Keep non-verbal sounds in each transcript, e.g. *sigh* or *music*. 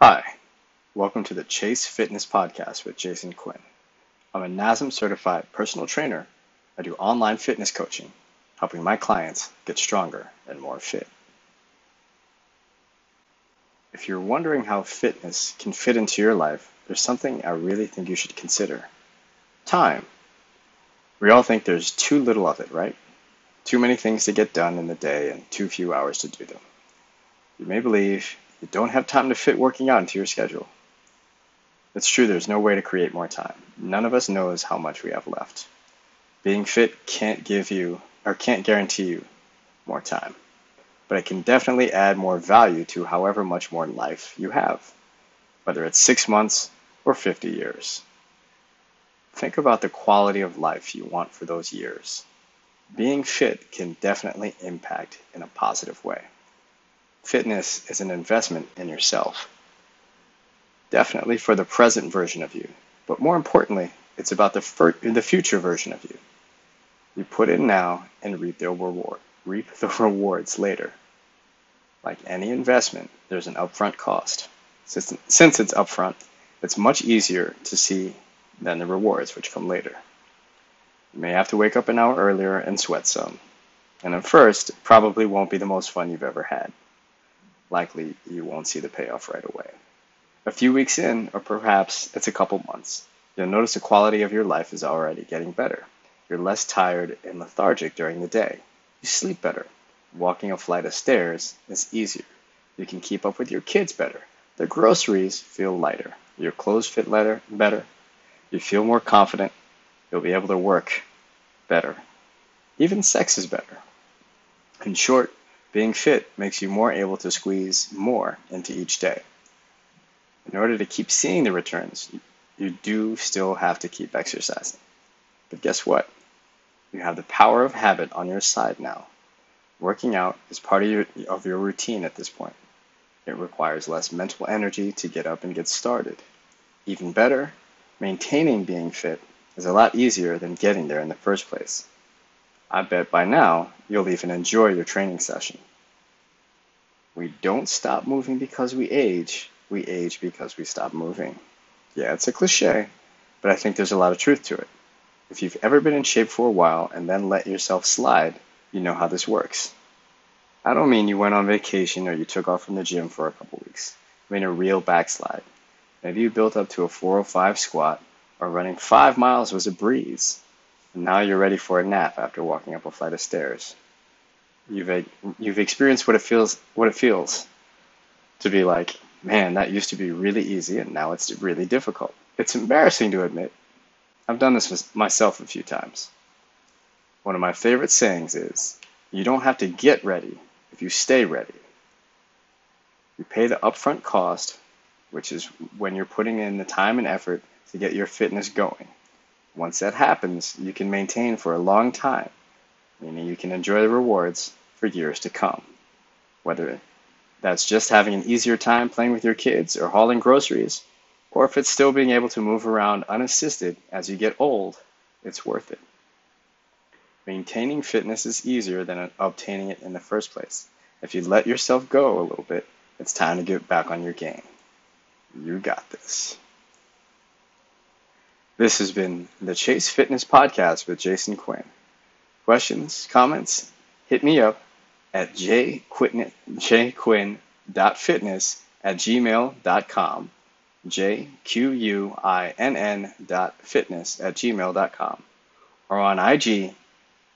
Hi, welcome to the Chase Fitness Podcast with Jason Quinn. I'm a NASM certified personal trainer. I do online fitness coaching, helping my clients get stronger and more fit. If you're wondering how fitness can fit into your life, there's something I really think you should consider time. We all think there's too little of it, right? Too many things to get done in the day and too few hours to do them. You may believe you don't have time to fit working out into your schedule. It's true, there's no way to create more time. None of us knows how much we have left. Being fit can't give you, or can't guarantee you, more time. But it can definitely add more value to however much more life you have, whether it's six months or 50 years. Think about the quality of life you want for those years. Being fit can definitely impact in a positive way. Fitness is an investment in yourself. Definitely for the present version of you, but more importantly, it's about the, fir- the future version of you. You put in now and reap the reward, reap the *laughs* rewards later. Like any investment, there's an upfront cost. Since, since it's upfront, it's much easier to see than the rewards which come later. You may have to wake up an hour earlier and sweat some. And at first, it probably won't be the most fun you've ever had likely you won't see the payoff right away. A few weeks in, or perhaps it's a couple months, you'll notice the quality of your life is already getting better. You're less tired and lethargic during the day. You sleep better. Walking a flight of stairs is easier. You can keep up with your kids better. The groceries feel lighter. Your clothes fit better. better. You feel more confident. You'll be able to work better. Even sex is better. In short, being fit makes you more able to squeeze more into each day. In order to keep seeing the returns, you do still have to keep exercising. But guess what? You have the power of habit on your side now. Working out is part of your, of your routine at this point. It requires less mental energy to get up and get started. Even better, maintaining being fit is a lot easier than getting there in the first place. I bet by now you'll even enjoy your training session. We don't stop moving because we age, we age because we stop moving. Yeah, it's a cliche, but I think there's a lot of truth to it. If you've ever been in shape for a while and then let yourself slide, you know how this works. I don't mean you went on vacation or you took off from the gym for a couple weeks. I mean a real backslide. Maybe you built up to a 405 squat or running five miles was a breeze. And now you're ready for a nap after walking up a flight of stairs. You've you've experienced what it feels what it feels to be like, man, that used to be really easy and now it's really difficult. It's embarrassing to admit. I've done this myself a few times. One of my favorite sayings is, you don't have to get ready if you stay ready. You pay the upfront cost, which is when you're putting in the time and effort to get your fitness going. Once that happens, you can maintain for a long time, meaning you can enjoy the rewards for years to come. Whether that's just having an easier time playing with your kids or hauling groceries, or if it's still being able to move around unassisted as you get old, it's worth it. Maintaining fitness is easier than obtaining it in the first place. If you let yourself go a little bit, it's time to get back on your game. You got this. This has been the Chase Fitness Podcast with Jason Quinn. Questions, comments, hit me up at jquinn, jquinn.fitness at gmail.com. J-Q-U-I-N-N dot fitness at gmail.com. Or on IG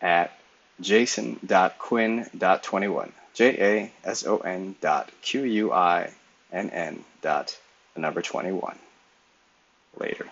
at jason.quinn.21. J-A-S-O-N dot Q-U-I-N-N dot the number 21. Later.